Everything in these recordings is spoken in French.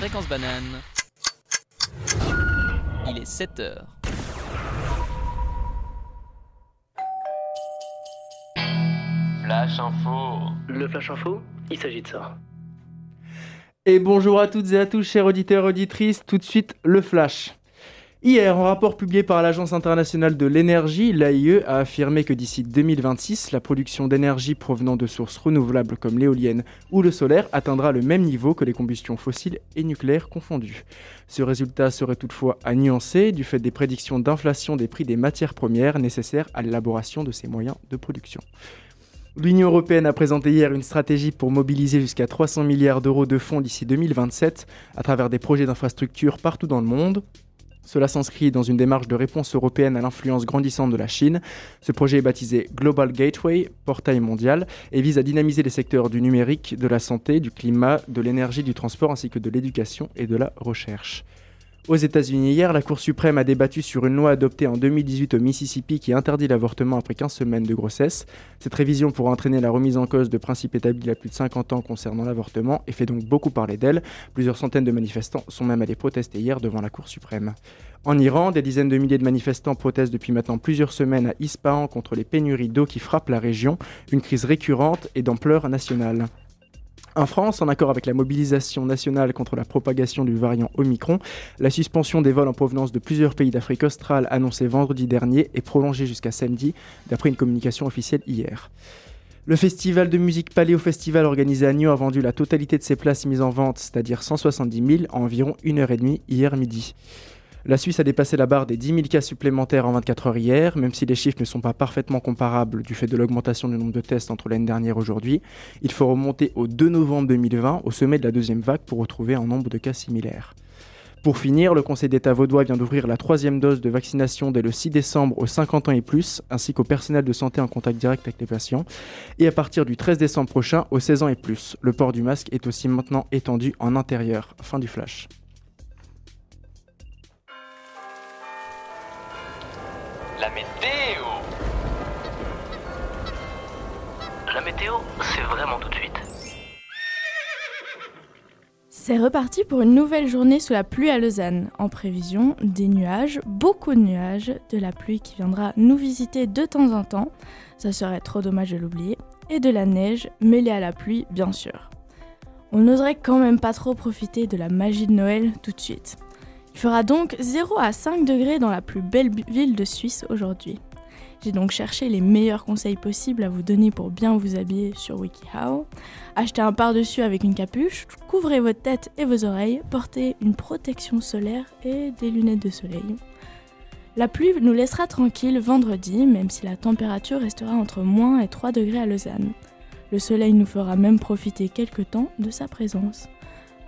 Fréquence banane. Il est 7 heures. Flash info. Le flash info, il s'agit de ça. Et bonjour à toutes et à tous, chers auditeurs et auditrices. Tout de suite, le flash. Hier, un rapport publié par l'Agence internationale de l'énergie, l'AIE, a affirmé que d'ici 2026, la production d'énergie provenant de sources renouvelables comme l'éolienne ou le solaire atteindra le même niveau que les combustions fossiles et nucléaires confondues. Ce résultat serait toutefois à du fait des prédictions d'inflation des prix des matières premières nécessaires à l'élaboration de ces moyens de production. L'Union européenne a présenté hier une stratégie pour mobiliser jusqu'à 300 milliards d'euros de fonds d'ici 2027 à travers des projets d'infrastructures partout dans le monde. Cela s'inscrit dans une démarche de réponse européenne à l'influence grandissante de la Chine. Ce projet est baptisé Global Gateway, portail mondial, et vise à dynamiser les secteurs du numérique, de la santé, du climat, de l'énergie, du transport ainsi que de l'éducation et de la recherche. Aux États-Unis, hier, la Cour suprême a débattu sur une loi adoptée en 2018 au Mississippi qui interdit l'avortement après 15 semaines de grossesse. Cette révision pourra entraîner la remise en cause de principes établis il y a plus de 50 ans concernant l'avortement et fait donc beaucoup parler d'elle. Plusieurs centaines de manifestants sont même allés protester hier devant la Cour suprême. En Iran, des dizaines de milliers de manifestants protestent depuis maintenant plusieurs semaines à Ispahan contre les pénuries d'eau qui frappent la région, une crise récurrente et d'ampleur nationale. En France, en accord avec la mobilisation nationale contre la propagation du variant Omicron, la suspension des vols en provenance de plusieurs pays d'Afrique australe annoncée vendredi dernier est prolongée jusqu'à samedi, d'après une communication officielle hier. Le festival de musique Paléo Festival organisé à Nyon a vendu la totalité de ses places mises en vente, c'est-à-dire 170 000, en environ une heure et demie hier midi. La Suisse a dépassé la barre des 10 000 cas supplémentaires en 24 heures hier, même si les chiffres ne sont pas parfaitement comparables du fait de l'augmentation du nombre de tests entre l'année dernière et aujourd'hui. Il faut remonter au 2 novembre 2020, au sommet de la deuxième vague, pour retrouver un nombre de cas similaires. Pour finir, le Conseil d'État vaudois vient d'ouvrir la troisième dose de vaccination dès le 6 décembre aux 50 ans et plus, ainsi qu'au personnel de santé en contact direct avec les patients. Et à partir du 13 décembre prochain, aux 16 ans et plus. Le port du masque est aussi maintenant étendu en intérieur. Fin du flash. La météo. La météo, c'est vraiment tout de suite. C'est reparti pour une nouvelle journée sous la pluie à Lausanne. En prévision, des nuages, beaucoup de nuages, de la pluie qui viendra nous visiter de temps en temps, ça serait trop dommage de l'oublier, et de la neige mêlée à la pluie, bien sûr. On n'oserait quand même pas trop profiter de la magie de Noël tout de suite. Il fera donc 0 à 5 degrés dans la plus belle ville de Suisse aujourd'hui. J'ai donc cherché les meilleurs conseils possibles à vous donner pour bien vous habiller sur WikiHow. Achetez un par-dessus avec une capuche, couvrez votre tête et vos oreilles, portez une protection solaire et des lunettes de soleil. La pluie nous laissera tranquille vendredi, même si la température restera entre moins et 3 degrés à Lausanne. Le soleil nous fera même profiter quelque temps de sa présence.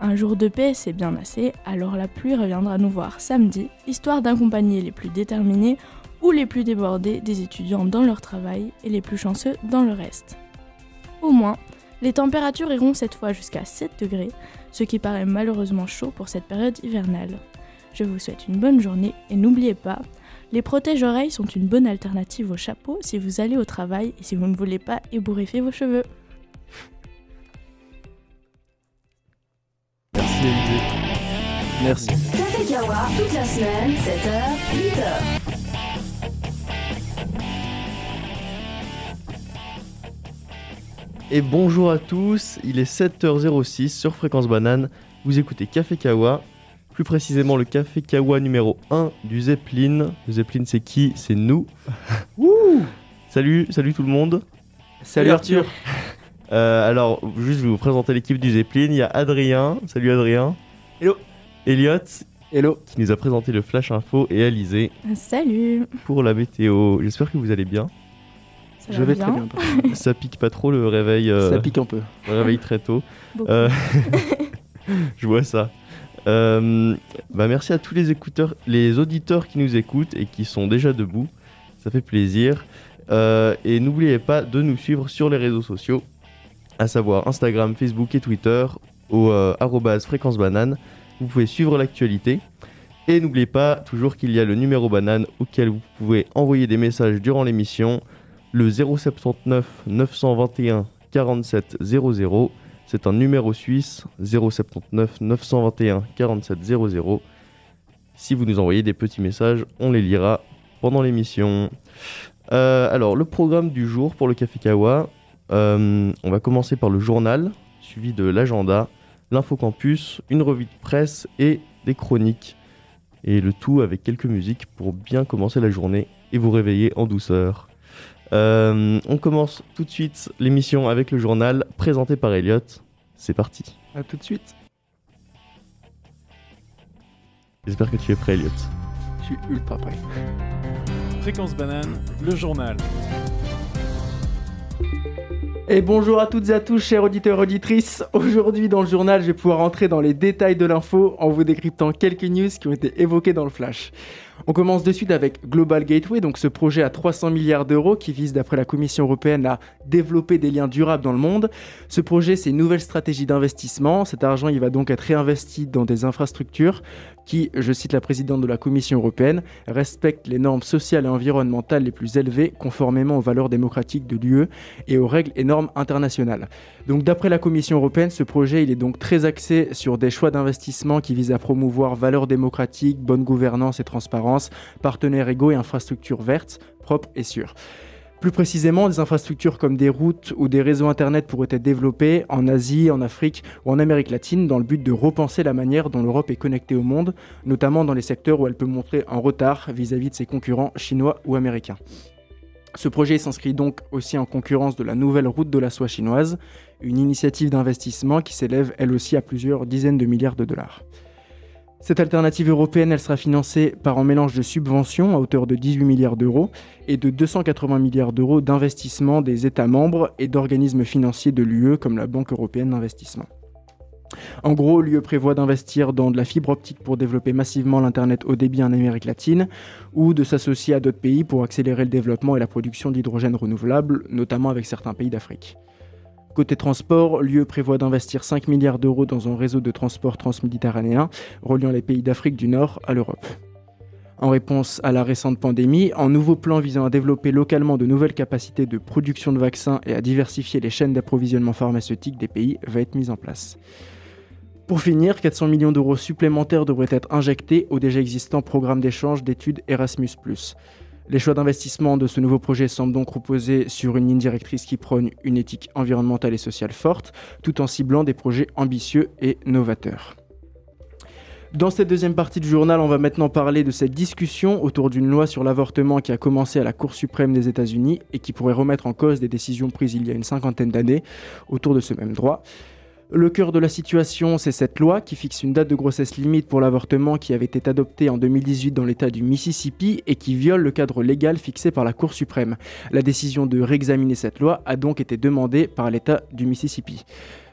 Un jour de paix, c'est bien assez, alors la pluie reviendra nous voir samedi, histoire d'accompagner les plus déterminés ou les plus débordés des étudiants dans leur travail et les plus chanceux dans le reste. Au moins, les températures iront cette fois jusqu'à 7 degrés, ce qui paraît malheureusement chaud pour cette période hivernale. Je vous souhaite une bonne journée et n'oubliez pas, les protège-oreilles sont une bonne alternative au chapeau si vous allez au travail et si vous ne voulez pas ébouriffer vos cheveux. Merci. Café Kawa, toute la semaine, 7h, 8h. Et bonjour à tous, il est 7h06 sur Fréquence Banane. Vous écoutez Café Kawa, plus précisément le Café Kawa numéro 1 du Zeppelin. Le Zeppelin, c'est qui? C'est nous. salut, salut tout le monde. Salut Arthur. Euh, alors, juste, je vais vous présenter l'équipe du Zeppelin. Il y a Adrien. Salut Adrien. Hello. Elliot, Hello. qui nous a présenté le Flash Info, et Alizé Salut pour la météo. J'espère que vous allez bien. Ça Je va vais bien très bien. Ça pique pas trop le réveil. euh, Ça pique un peu. le réveil très tôt. Beaucoup. Euh, je vois ça. Euh, bah merci à tous les écouteurs, les auditeurs qui nous écoutent et qui sont déjà debout. Ça fait plaisir. Euh, et n'oubliez pas de nous suivre sur les réseaux sociaux, à savoir Instagram, Facebook et Twitter au euh, fréquence banane. Vous pouvez suivre l'actualité. Et n'oubliez pas toujours qu'il y a le numéro banane auquel vous pouvez envoyer des messages durant l'émission, le 079 921 47 00. C'est un numéro suisse 079 921 47 00. Si vous nous envoyez des petits messages, on les lira pendant l'émission. Euh, alors, le programme du jour pour le Café Kawa, euh, on va commencer par le journal, suivi de l'agenda, l'infocampus, une revue de presse et des chroniques. Et le tout avec quelques musiques pour bien commencer la journée et vous réveiller en douceur. Euh, on commence tout de suite l'émission avec le journal présenté par Elliot. C'est parti. À tout de suite. J'espère que tu es prêt, Elliot. Je suis ultra prêt. Fréquence banane, le journal. Et bonjour à toutes et à tous, chers auditeurs et auditrices. Aujourd'hui, dans le journal, je vais pouvoir entrer dans les détails de l'info en vous décryptant quelques news qui ont été évoquées dans le flash. On commence de suite avec Global Gateway, donc ce projet à 300 milliards d'euros qui vise, d'après la Commission européenne, à développer des liens durables dans le monde. Ce projet, c'est une nouvelle stratégie d'investissement. Cet argent, il va donc être réinvesti dans des infrastructures qui, je cite la présidente de la Commission européenne, respectent les normes sociales et environnementales les plus élevées conformément aux valeurs démocratiques de l'UE et aux règles et normes internationales. Donc d'après la Commission européenne, ce projet il est donc très axé sur des choix d'investissement qui visent à promouvoir valeurs démocratiques, bonne gouvernance et transparence, partenaires égaux et infrastructures vertes, propres et sûres. Plus précisément, des infrastructures comme des routes ou des réseaux Internet pourraient être développés en Asie, en Afrique ou en Amérique latine dans le but de repenser la manière dont l'Europe est connectée au monde, notamment dans les secteurs où elle peut montrer un retard vis-à-vis de ses concurrents chinois ou américains. Ce projet s'inscrit donc aussi en concurrence de la nouvelle route de la soie chinoise, une initiative d'investissement qui s'élève elle aussi à plusieurs dizaines de milliards de dollars. Cette alternative européenne, sera financée par un mélange de subventions à hauteur de 18 milliards d'euros et de 280 milliards d'euros d'investissement des États membres et d'organismes financiers de l'UE comme la Banque européenne d'investissement. En gros, l'UE prévoit d'investir dans de la fibre optique pour développer massivement l'Internet haut débit en Amérique latine ou de s'associer à d'autres pays pour accélérer le développement et la production d'hydrogène renouvelable, notamment avec certains pays d'Afrique. Côté transport, l'UE prévoit d'investir 5 milliards d'euros dans un réseau de transport transméditerranéen reliant les pays d'Afrique du Nord à l'Europe. En réponse à la récente pandémie, un nouveau plan visant à développer localement de nouvelles capacités de production de vaccins et à diversifier les chaînes d'approvisionnement pharmaceutique des pays va être mis en place. Pour finir, 400 millions d'euros supplémentaires devraient être injectés au déjà existant programme d'échange d'études Erasmus ⁇ les choix d'investissement de ce nouveau projet semblent donc reposer sur une ligne directrice qui prône une éthique environnementale et sociale forte, tout en ciblant des projets ambitieux et novateurs. Dans cette deuxième partie du journal, on va maintenant parler de cette discussion autour d'une loi sur l'avortement qui a commencé à la Cour suprême des États-Unis et qui pourrait remettre en cause des décisions prises il y a une cinquantaine d'années autour de ce même droit. Le cœur de la situation, c'est cette loi qui fixe une date de grossesse limite pour l'avortement qui avait été adoptée en 2018 dans l'État du Mississippi et qui viole le cadre légal fixé par la Cour suprême. La décision de réexaminer cette loi a donc été demandée par l'État du Mississippi.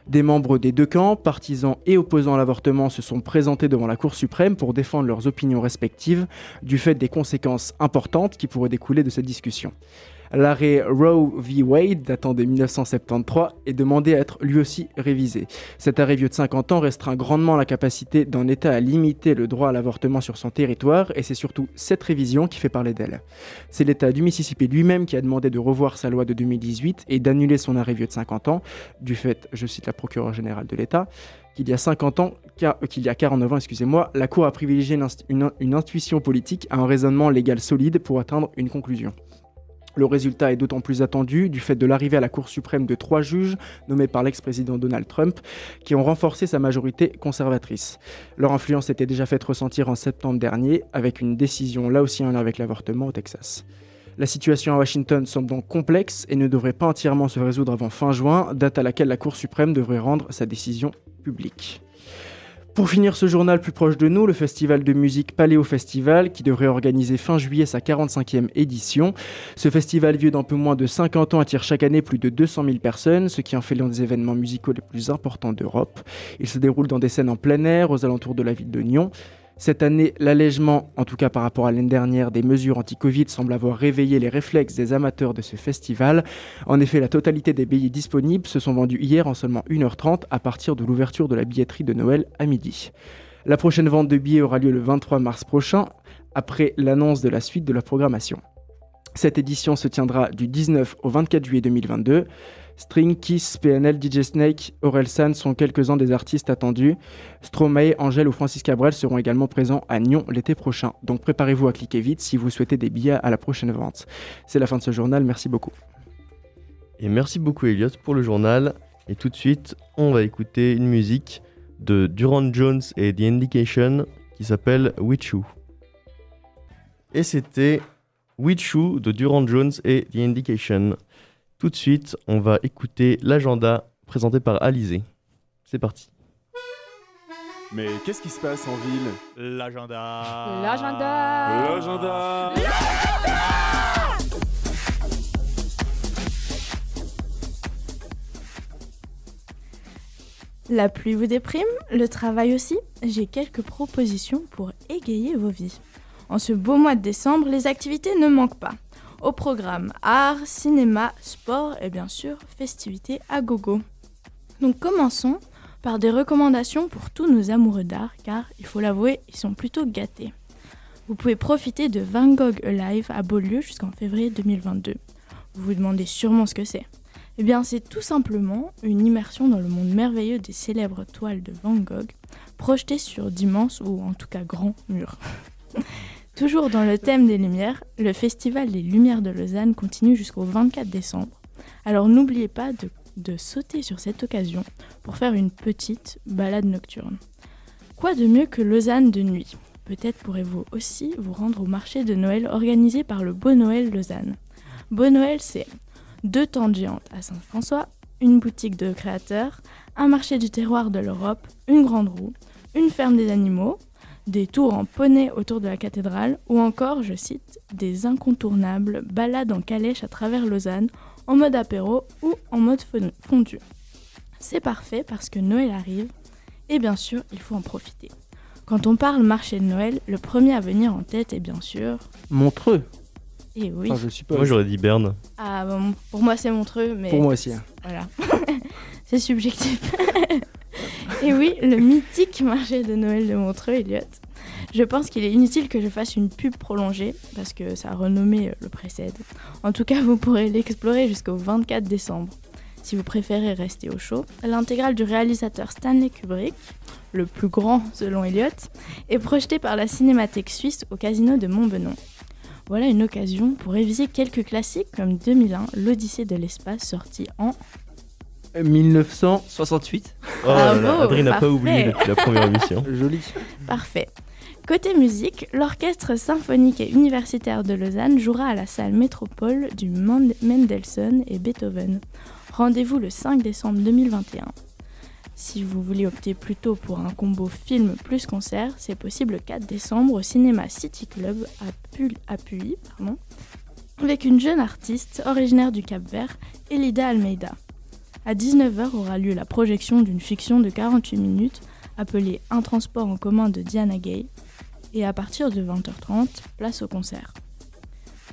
Des membres des deux camps, partisans et opposants à l'avortement, se sont présentés devant la Cour suprême pour défendre leurs opinions respectives du fait des conséquences importantes qui pourraient découler de cette discussion. L'arrêt Roe v. Wade, datant de 1973, est demandé à être lui aussi révisé. Cet arrêt vieux de 50 ans restreint grandement la capacité d'un État à limiter le droit à l'avortement sur son territoire, et c'est surtout cette révision qui fait parler d'elle. C'est l'État du Mississippi lui-même qui a demandé de revoir sa loi de 2018 et d'annuler son arrêt vieux de 50 ans, du fait, je cite la procureure générale de l'État, qu'il y a 50 ans, euh, qu'il y a 49 ans, excusez-moi, la Cour a privilégié une intuition politique à un raisonnement légal solide pour atteindre une conclusion. Le résultat est d'autant plus attendu du fait de l'arrivée à la Cour suprême de trois juges nommés par l'ex-président Donald Trump qui ont renforcé sa majorité conservatrice. Leur influence était déjà faite ressentir en septembre dernier avec une décision là aussi en lien avec l'avortement au Texas. La situation à Washington semble donc complexe et ne devrait pas entièrement se résoudre avant fin juin, date à laquelle la Cour suprême devrait rendre sa décision publique. Pour finir ce journal plus proche de nous, le festival de musique Paléo Festival, qui devrait organiser fin juillet sa 45e édition. Ce festival vieux d'un peu moins de 50 ans attire chaque année plus de 200 000 personnes, ce qui en fait l'un des événements musicaux les plus importants d'Europe. Il se déroule dans des scènes en plein air aux alentours de la ville de Nyon. Cette année, l'allègement, en tout cas par rapport à l'année dernière, des mesures anti-Covid semble avoir réveillé les réflexes des amateurs de ce festival. En effet, la totalité des billets disponibles se sont vendus hier en seulement 1h30 à partir de l'ouverture de la billetterie de Noël à midi. La prochaine vente de billets aura lieu le 23 mars prochain, après l'annonce de la suite de la programmation. Cette édition se tiendra du 19 au 24 juillet 2022. String, Kiss, PNL, DJ Snake, Orelsan sont quelques-uns des artistes attendus. Stromae, Angèle ou Francis Cabrel seront également présents à Nyon l'été prochain. Donc préparez-vous à cliquer vite si vous souhaitez des billets à la prochaine vente. C'est la fin de ce journal, merci beaucoup. Et merci beaucoup Elliot pour le journal. Et tout de suite, on va écouter une musique de Durand Jones et The Indication qui s'appelle Witchu. Et c'était Witchu de Durand Jones et The Indication. Tout de suite, on va écouter l'agenda présenté par Alizé. C'est parti. Mais qu'est-ce qui se passe en ville? L'agenda. L'agenda. L'agenda La pluie vous déprime, le travail aussi J'ai quelques propositions pour égayer vos vies. En ce beau mois de décembre, les activités ne manquent pas. Au programme art, cinéma, sport et bien sûr festivités à gogo. Donc commençons par des recommandations pour tous nos amoureux d'art car, il faut l'avouer, ils sont plutôt gâtés. Vous pouvez profiter de Van Gogh Alive à Beaulieu jusqu'en février 2022. Vous vous demandez sûrement ce que c'est. Eh bien, c'est tout simplement une immersion dans le monde merveilleux des célèbres toiles de Van Gogh, projetées sur d'immenses ou en tout cas grands murs. Toujours dans le thème des Lumières, le Festival des Lumières de Lausanne continue jusqu'au 24 décembre. Alors n'oubliez pas de, sauter sur cette occasion pour faire une petite balade nocturne. Quoi de mieux que Lausanne de nuit? Peut-être pourrez-vous aussi vous rendre au marché de Noël organisé par le Beau Noël Lausanne. Beau Noël, c'est deux tentes géantes à Saint-François, une boutique de créateurs, un marché du terroir de l'Europe, une grande roue, une ferme des animaux, des tours en poney autour de la cathédrale, ou encore, je cite, des incontournables balades en calèche à travers Lausanne, en mode apéro ou en mode fon- fondu. C'est parfait parce que Noël arrive, et bien sûr, il faut en profiter. Quand on parle marché de Noël, le premier à venir en tête est bien sûr, Montreux. et oui, Enfin, je suppose. Moi j'aurais dit Berne. ah, bon, pour moi c'est Montreux, mais Pour moi aussi. hein. voilà, c'est subjectif. Et oui, le mythique marché de Noël de Montreux, Elliot. Je pense qu'il est inutile que je fasse une pub prolongée, parce que sa renommée euh, le précède. En tout cas, vous pourrez l'explorer jusqu'au 24 décembre. Si vous préférez rester au chaud, l'intégrale du réalisateur Stanley Kubrick, le plus grand selon Elliot, est projetée par la Cinémathèque suisse au casino de Montbenon. Voilà une occasion pour réviser quelques classiques comme 2001, l'Odyssée de l'espace sorti en 1900, 68. Oh là là, Bravo, Adrien n'a pas parfait. oublié depuis la première émission. joli. Parfait. Côté musique, l'Orchestre symphonique et universitaire de Lausanne jouera à la salle Métropole du Mend- Mendelssohn et Beethoven. Rendez-vous le 5 décembre 2021. Si vous voulez opter plutôt pour un combo film plus concert, c'est possible le 4 décembre au cinéma City Club à, Pu- à Puy, pardon, avec une jeune artiste originaire du Cap Vert, Elida Almeida. À 19h aura lieu la projection d'une fiction de 48 minutes appelée Un transport en commun de Diana Gay. Et à partir de 20h30, place au concert.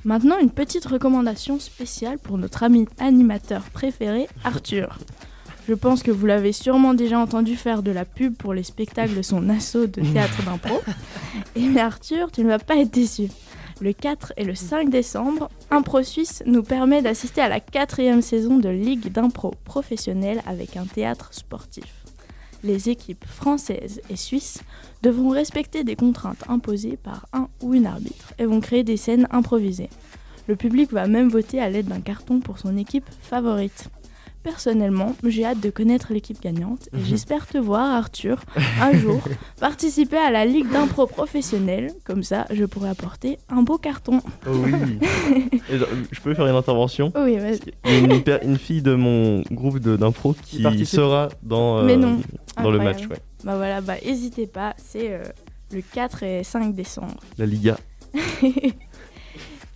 Maintenant, une petite recommandation spéciale pour notre ami animateur préféré, Arthur. Je pense que vous l'avez sûrement déjà entendu faire de la pub pour les spectacles de son assaut de théâtre d'impro. Et mais Arthur, tu ne vas pas être déçu. Le 4 et le 5 décembre, Impro Suisse nous permet d'assister à la quatrième saison de Ligue d'impro professionnelle avec un théâtre sportif. Les équipes françaises et suisses devront respecter des contraintes imposées par un ou une arbitre et vont créer des scènes improvisées. Le public va même voter à l'aide d'un carton pour son équipe favorite. Personnellement, j'ai hâte de connaître l'équipe gagnante et j'espère te voir, Arthur, un jour participer à la ligue d'impro professionnelle. Comme ça, je pourrai apporter un beau carton. Oh oui. Et, euh, je peux faire une intervention Oui, vas-y. Il y a une, une fille de mon groupe d'impro qui participe sera dans, euh, Mais non. dans le match. ouais. Bah voilà, bah n'hésitez pas, c'est euh, le 4 et 5 décembre. La Liga.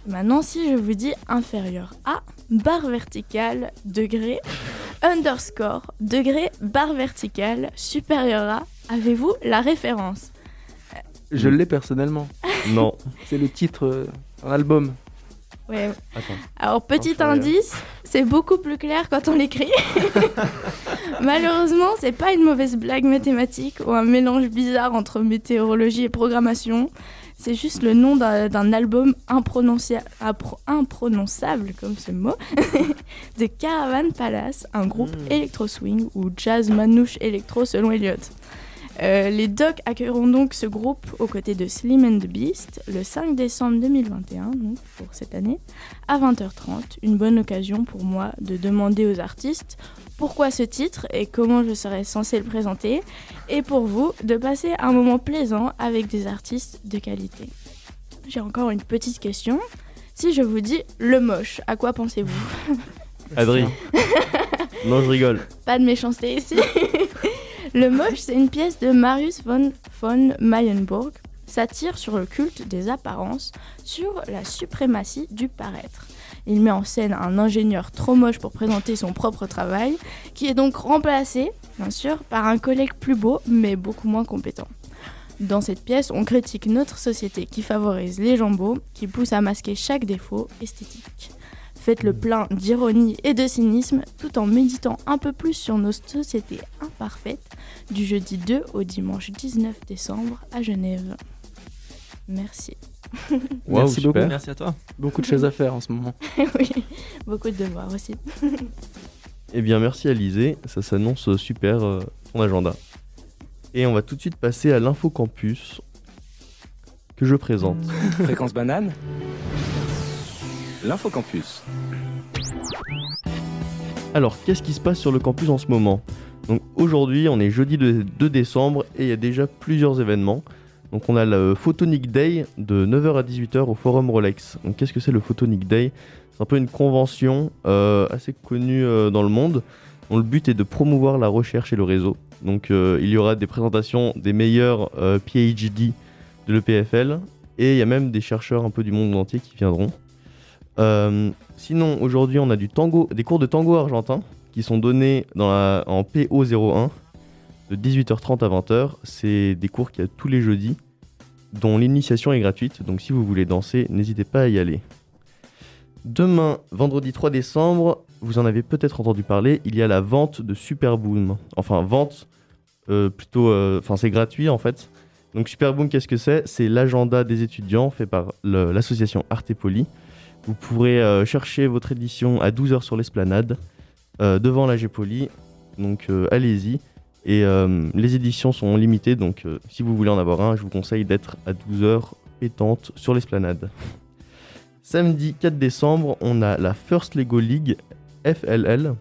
Maintenant, si je vous dis inférieur à, barre verticale, degré, underscore, degré, barre verticale, supérieur à, avez-vous la référence? Je l'ai personnellement. Non. C'est le titre euh, d'un album. Ouais. Attends. Alors, petit Inférieur. indice, c'est beaucoup plus clair quand on l'écrit. Malheureusement, c'est pas une mauvaise blague mathématique ou un mélange bizarre entre météorologie et programmation. C'est juste le nom d'un album imprononçable, comme ce mot, de Caravan Palace, un groupe électro-swing ou jazz manouche électro selon Elliot. Euh, les Docs accueilleront donc ce groupe aux côtés de Slim and the Beast le 5 décembre 2021, donc pour cette année, à 20h30. Une bonne occasion pour moi de demander aux artistes pourquoi ce titre et comment je serais censé le présenter, et pour vous de passer un moment plaisant avec des artistes de qualité. J'ai encore une petite question. Si je vous dis le moche, à quoi pensez-vous? Adrien. non, je rigole. Pas de méchanceté ici. le moche, c'est une pièce de Marius von, Mayenburg. Ça tire sur le culte des apparences, sur la suprématie du paraître. Il met en scène un ingénieur trop moche pour présenter son propre travail, qui est donc remplacé, bien sûr, par un collègue plus beau, mais beaucoup moins compétent. Dans cette pièce, on critique notre société qui favorise les beaux, qui pousse à masquer chaque défaut esthétique. Faites le plein d'ironie et de cynisme tout en méditant un peu plus sur nos sociétés imparfaites du jeudi 2 au dimanche 19 décembre à Genève. Merci. Waouh, Merci beaucoup. super. Merci à toi. Beaucoup de choses à faire en ce moment. oui, beaucoup de devoirs aussi. Eh bien, merci Alizé. Ça s'annonce super euh, ton agenda. Et on va tout de suite passer à l'info campus que je présente. Fréquence banane. L'infocampus. Alors, qu'est-ce qui se passe sur le campus en ce moment? Donc aujourd'hui, on est jeudi le 2 décembre et il y a déjà plusieurs événements. Donc on a le Photonic Day de 9h à 18h au Forum Rolex. Donc qu'est-ce que c'est le Photonic Day? C'est un peu une convention euh, assez connue euh, dans le monde dont le but est de promouvoir la recherche et le réseau. Donc euh, il y aura des présentations des meilleurs PhD de l'EPFL et il y a même des chercheurs un peu du monde entier qui viendront. Euh, sinon, aujourd'hui, on a du tango, des cours de tango argentin qui sont donnés en PO01 de 18h30 à 20h. C'est des cours qu'il y a tous les jeudis, dont l'initiation est gratuite. Donc, si vous voulez danser, n'hésitez pas à y aller. Demain, vendredi 3 décembre, vous en avez peut-être entendu parler, il y a la vente de Superboom. Enfin, vente, euh, plutôt. euh, Enfin, c'est gratuit en fait. Donc, Superboom, qu'est-ce que c'est? C'est l'agenda des étudiants fait par l'association Artepoli. Vous pourrez euh, chercher votre édition à 12h sur l'esplanade, euh, devant la Gépoli. Donc euh, allez-y. Et les éditions sont limitées, donc si vous voulez en avoir un, je vous conseille d'être à 12h pétante sur l'esplanade. Samedi 4 décembre, on a la First Lego League FLL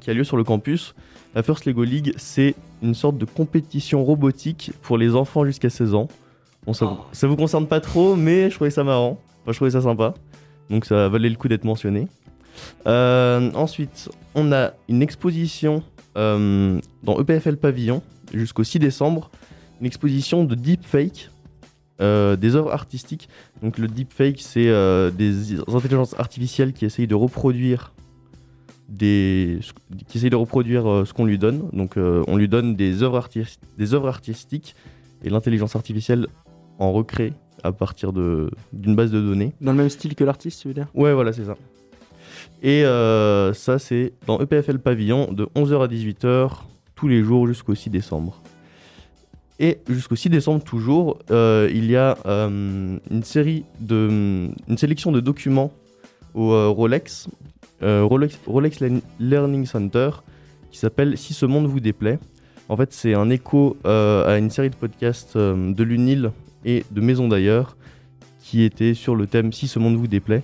qui a lieu sur le campus. La First Lego League, c'est une sorte de compétition robotique pour les enfants jusqu'à 16 ans. Bon, ça, vous- ça vous concerne pas trop, mais je trouvais ça marrant. Enfin, je trouvais ça sympa. Donc ça valait le coup d'être mentionné. Euh, ensuite, on a une exposition euh, dans EPFL Pavillon jusqu'au 6 décembre. Une exposition de deepfake, euh, des œuvres artistiques. Donc le deepfake, c'est des intelligences artificielles qui essayent de reproduire des qui essayent de reproduire ce qu'on lui donne. Donc on lui donne des œuvres, des œuvres artistiques et l'intelligence artificielle en recrée à partir d'une base de données. Dans le même style que l'artiste, tu veux dire? Ouais, voilà, c'est ça. Et euh, ça, c'est dans EPFL Pavillon de 11h à 18h tous les jours jusqu'au 6 décembre. Et jusqu'au 6 décembre toujours, euh, il y a euh, une série de, une sélection de documents au Rolex, Rolex, Rolex Learn- Learning Center, qui s'appelle Si ce monde vous déplaît. En fait, c'est un écho à une série de podcasts de l'UNIL et de Maison d'ailleurs, qui était sur le thème Si ce monde vous déplaît.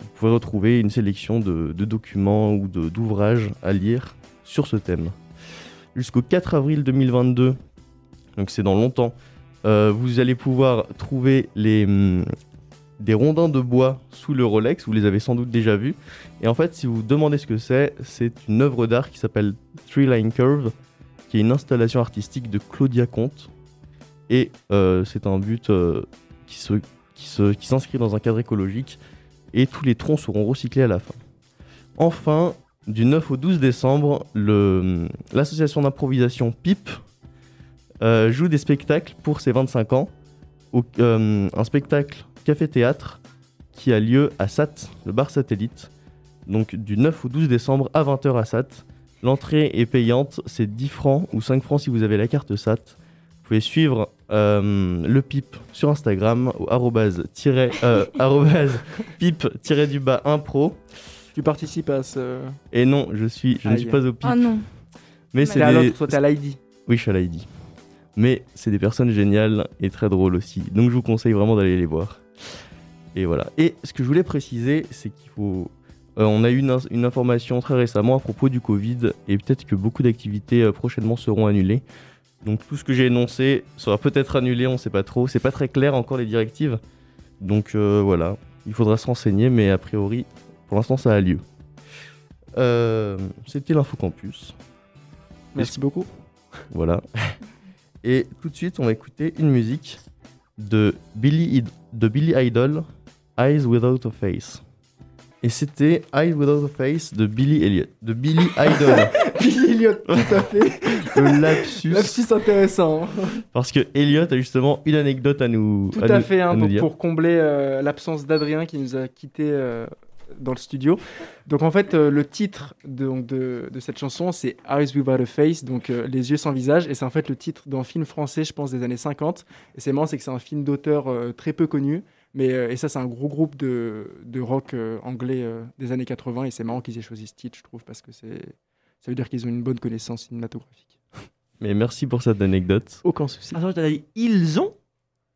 Vous pouvez retrouver une sélection de, documents ou d'ouvrages à lire sur ce thème. Jusqu'au 4 avril 2022, donc c'est dans longtemps, euh, vous allez pouvoir trouver les, hum, des rondins de bois sous le Rolex, vous les avez sans doute déjà vus. Et en fait, si vous vous demandez ce que c'est, c'est une œuvre d'art qui s'appelle Three Line Curve, qui est une installation artistique de Claudia Comte. Et euh, c'est un but euh, qui s'inscrit dans un cadre écologique et tous les troncs seront recyclés à la fin. Enfin, du 9 au 12 décembre, l'association d'improvisation PIP euh, joue des spectacles pour ses 25 ans. Un spectacle café-théâtre qui a lieu à SAT, le bar satellite. Donc du 9 au 12 décembre à 20h à SAT. L'entrée est payante, c'est 10 francs ou 5 francs si vous avez la carte SAT. Vous pouvez suivre euh, le PIP sur Instagram au arrobase euh, arrobase pip tiré du bas impro. Tu participes à ce. Et non, je suis, je ne suis pas au PIP. Oh non. mais T'es c'est à des... l'autre, toi t'es à l'ID. Oui, je suis à l'ID. Mais c'est des personnes géniales et très drôles aussi. Donc je vous conseille vraiment d'aller les voir. Et voilà. Et ce que je voulais préciser, c'est qu'il faut. euh, on a eu une, information très récemment à propos du Covid et peut-être que beaucoup d'activités euh, prochainement seront annulées. Donc tout ce que j'ai énoncé sera peut-être annulé, on ne sait pas trop. C'est pas très clair encore les directives. Donc euh, voilà, il faudra se renseigner, mais a priori, pour l'instant, ça a lieu. Euh, C'était l'info campus. Merci beaucoup. Voilà. Et tout de suite, on va écouter une musique de Billy, Id- de Billy Idol, Eyes Without a Face. Et c'était Eyes Without a Face de Billy Elliot, de Billy Idol. Billy Elliot, tout à fait. le lapsus. Lapsus intéressant. Parce que Elliot a justement une anecdote à nous, Tout à, fait, hein, nous donc dire. pour combler euh, l'absence d'Adrien qui nous a quittés euh, dans le studio. Donc en fait, euh, le titre de, donc, de, de cette chanson, c'est Eyes Without a Face, donc euh, Les yeux sans visage, et c'est en fait le titre d'un film français, je pense, des années 50. Et c'est marrant, c'est que c'est un film d'auteur euh, très peu connu, mais euh, et ça, c'est un gros groupe de, de rock euh, anglais euh, des années 80, et c'est marrant qu'ils aient choisi ce titre, je trouve, parce que c'est ça veut dire qu'ils ont une bonne connaissance cinématographique. Mais merci pour cette anecdote. Aucun souci. Attends, t'as dit ils ont?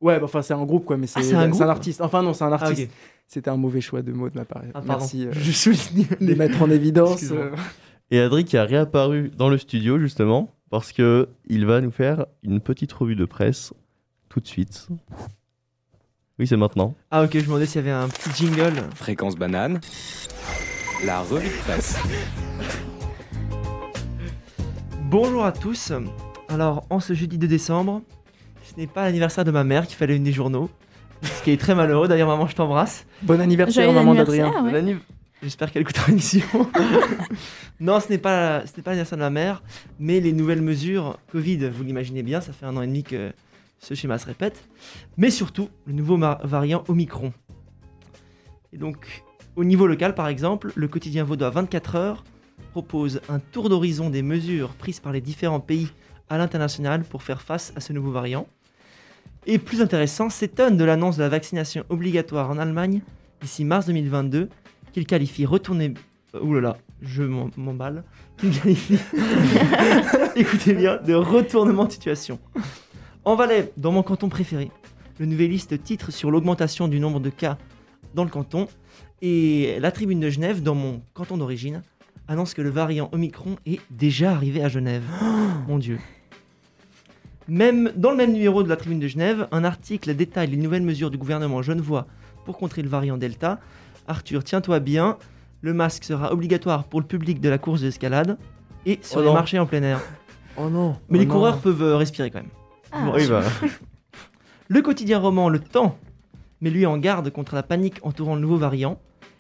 Ouais, bah, enfin, c'est un groupe, quoi, mais c'est Ah, c'est un c'est un groupe artiste. Enfin, non, c'est un Ah, artiste. C'était un mauvais choix de mots de ma part. Ah, pardon. Merci euh, Je souligne de les mettre en évidence. Euh. Et Adri qui a réapparu dans le studio justement parce que il va nous faire une petite revue de presse tout de suite. Oui, c'est maintenant. Ah ok, je me demandais s'il y avait un petit jingle. Fréquence banane, la revue de presse. Bonjour à tous. Alors, en ce jeudi 2 décembre, ce n'est pas l'anniversaire de ma mère qui fallait une des journaux. Ce qui est très malheureux. D'ailleurs, maman, je t'embrasse. Bon anniversaire, Joyeux maman d'Adrien. ouais. Bonne anniv- J'espère qu'elle écoutera l'émission. non, ce n'est pas, ce n'est pas l'anniversaire de ma mère, mais les nouvelles mesures Covid, vous l'imaginez bien, ça fait un an et demi que ce schéma se répète. Mais surtout, le nouveau variant Omicron. Et donc, au niveau local, par exemple, le quotidien vaudois 24 heures propose un tour d'horizon des mesures prises par les différents pays à l'international pour faire face à ce nouveau variant. Et plus intéressant, s'étonne de l'annonce de la vaccination obligatoire en Allemagne d'ici mars 2022, qu'il qualifie retourner. Ouh je m'emballe. Qu'il qualifie. Écoutez bien, de retournement de situation. En Valais, dans mon canton préféré, le Nouvelliste titre sur l'augmentation du nombre de cas dans le canton. Et la tribune de Genève, dans mon canton d'origine, annonce que le variant Omicron est déjà arrivé à Genève. Mon Dieu. Même, dans le même numéro de la Tribune de Genève, un article détaille les nouvelles mesures du gouvernement genevois pour contrer le variant Delta. Arthur, tiens-toi bien, le masque sera obligatoire pour le public de la course d'escalade et sur Oh les non. marchés en plein air. Oh non. Mais les coureurs peuvent euh, respirer quand même. Ah, Oui, bah. Le quotidien roman Le Temps met lui en garde contre la panique entourant le nouveau variant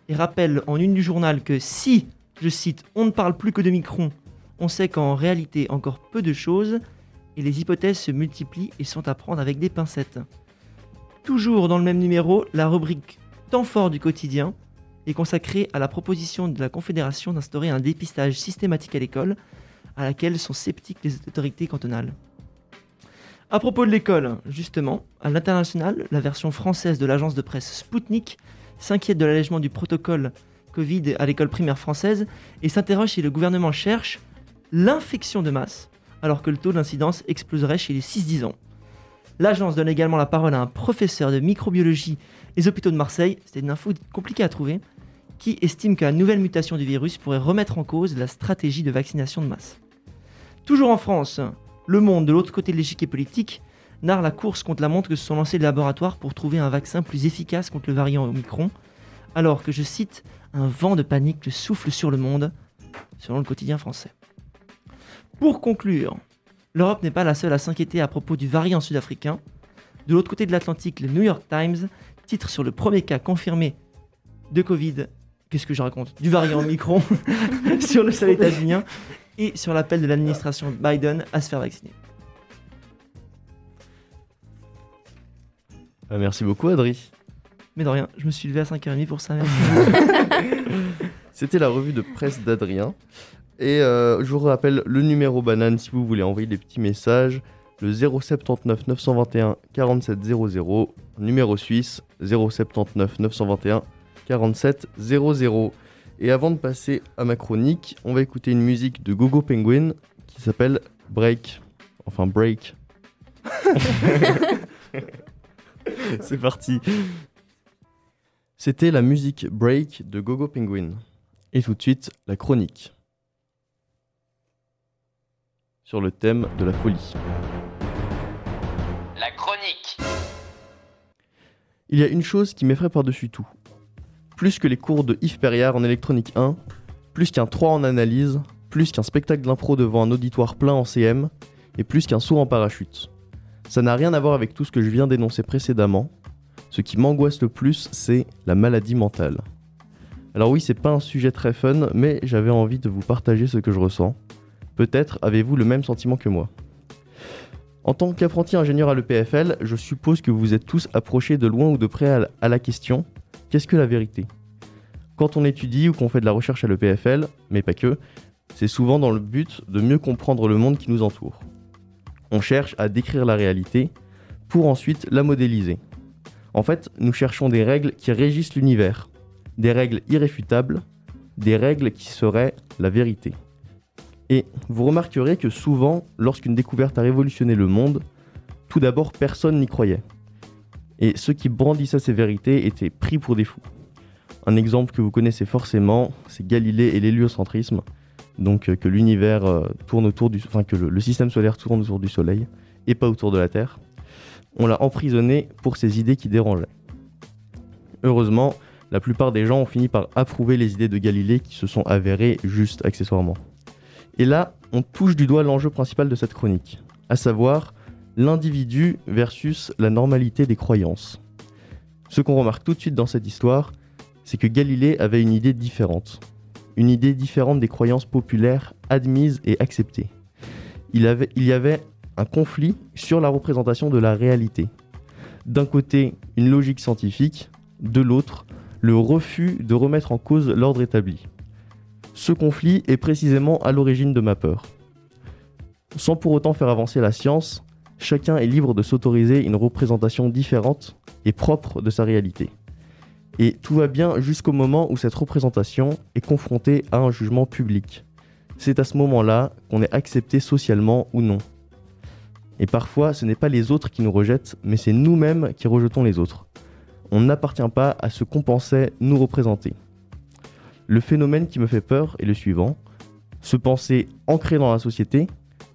et rappelle en une du journal que si, je cite, on ne parle plus que de Micron, on sait qu'en réalité encore peu de choses et les hypothèses se multiplient et sont à prendre avec des pincettes. Toujours dans le même numéro, la rubrique Temps fort du quotidien est consacrée à la proposition de la Confédération d'instaurer un dépistage systématique à l'école à laquelle sont sceptiques les autorités cantonales. À propos de l'école, justement, à l'international, la version française de l'agence de presse Spoutnik s'inquiète de l'allègement du protocole Covid à l'école primaire française et s'interroge si le gouvernement cherche l'infection de masse, alors que le taux d'incidence exploserait chez les 6-10 ans. L'agence donne également la parole à un professeur de microbiologie des hôpitaux de Marseille, c'était une info compliquée à trouver, qui estime que la nouvelle mutation du virus pourrait remettre en cause la stratégie de vaccination de masse. Toujours en France, le Monde, de l'autre côté de l'échiquier politique, narre la course contre la montre que se sont lancés les laboratoires pour trouver un vaccin plus efficace contre le variant Omicron, alors que, je cite, un vent de panique souffle sur le monde, selon le quotidien français. Pour conclure, l'Europe n'est pas la seule à s'inquiéter à propos du variant sud-africain. De l'autre côté de l'Atlantique, le New York Times titre sur le premier cas confirmé de Covid, qu'est-ce que je raconte Du variant Omicron sur le sol états-unien et sur l'appel de l'administration Biden à se faire vacciner. Ah, merci beaucoup, Adri. Mais de rien, je me suis levé à 5h30 pour ça. C'était la revue de presse d'Adrien. Et euh, je vous rappelle le numéro banane si vous voulez envoyer des petits messages le 079 921 47 00, numéro suisse 079 921 47 00. Et avant de passer à ma chronique, on va écouter une musique de Gogo Penguin qui s'appelle Break. Enfin, Break. C'est parti. C'était la musique Break de Gogo Penguin. Et tout de suite, la chronique. Sur le thème de la folie. La chronique. Il y a une chose qui m'effraie par-dessus tout. Plus que les cours de Yves Perriard en électronique 1, plus qu'un 3 en analyse, plus qu'un spectacle d'impro devant un auditoire plein en CM, et plus qu'un saut en parachute. Ça n'a rien à voir avec tout ce que je viens d'énoncer précédemment. Ce qui m'angoisse le plus, c'est la maladie mentale. Alors oui, c'est pas un sujet très fun, mais j'avais envie de vous partager ce que je ressens. Peut-être avez-vous le même sentiment que moi. En tant qu'apprenti ingénieur à l'EPFL, je suppose que vous êtes tous approchés de loin ou de près à la question qu'est-ce que la vérité? Quand on étudie ou qu'on fait de la recherche à l'EPFL, mais pas que, c'est souvent dans le but de mieux comprendre le monde qui nous entoure. On cherche à décrire la réalité pour ensuite la modéliser. En fait, nous cherchons des règles qui régissent l'univers, des règles irréfutables, des règles qui seraient la vérité. Et vous remarquerez que souvent, lorsqu'une découverte a révolutionné le monde, tout d'abord personne n'y croyait. Et ceux qui brandissaient ces vérités étaient pris pour des fous. Un exemple que vous connaissez forcément, c'est Galilée et l'héliocentrisme, donc euh, que l'univers euh, tourne autour du, le système solaire tourne autour du Soleil et pas autour de la Terre. On l'a emprisonné pour ses idées qui dérangeaient. Heureusement, la plupart des gens ont fini par approuver les idées de Galilée qui se sont avérées juste accessoirement. Et là, on touche du doigt l'enjeu principal de cette chronique, à savoir l'individu versus la normalité des croyances. Ce qu'on remarque tout de suite dans cette histoire, c'est que Galilée avait une idée différente. Une idée différente des croyances populaires admises et acceptées. Il, il y avait un conflit sur la représentation de la réalité. D'un côté, une logique scientifique, de l'autre, le refus de remettre en cause l'ordre établi. Ce conflit est précisément à l'origine de ma peur. Sans pour autant faire avancer la science, chacun est libre de s'autoriser une représentation différente et propre de sa réalité. Et tout va bien jusqu'au moment où cette représentation est confrontée à un jugement public. C'est à ce moment-là qu'on est accepté socialement ou non. Et parfois, ce n'est pas les autres qui nous rejettent, mais c'est nous-mêmes qui rejetons les autres. On n'appartient pas à ce qu'on pensait nous représenter. Le phénomène qui me fait peur est le suivant. Se penser ancré dans la société,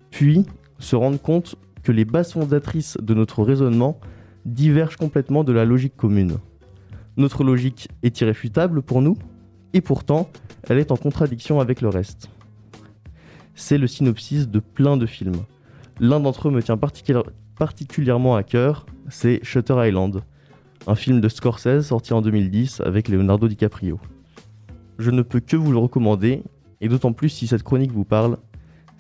puis se rendre compte que les bases fondatrices de notre raisonnement divergent complètement de la logique commune. Notre logique est irréfutable pour nous, et pourtant, elle est en contradiction avec le reste. C'est le synopsis de plein de films. L'un d'entre eux me tient particu- particulièrement à cœur, c'est Shutter Island, un film de Scorsese sorti en 2010 avec Leonardo DiCaprio. Je ne peux que vous le recommander, et d'autant plus si cette chronique vous parle,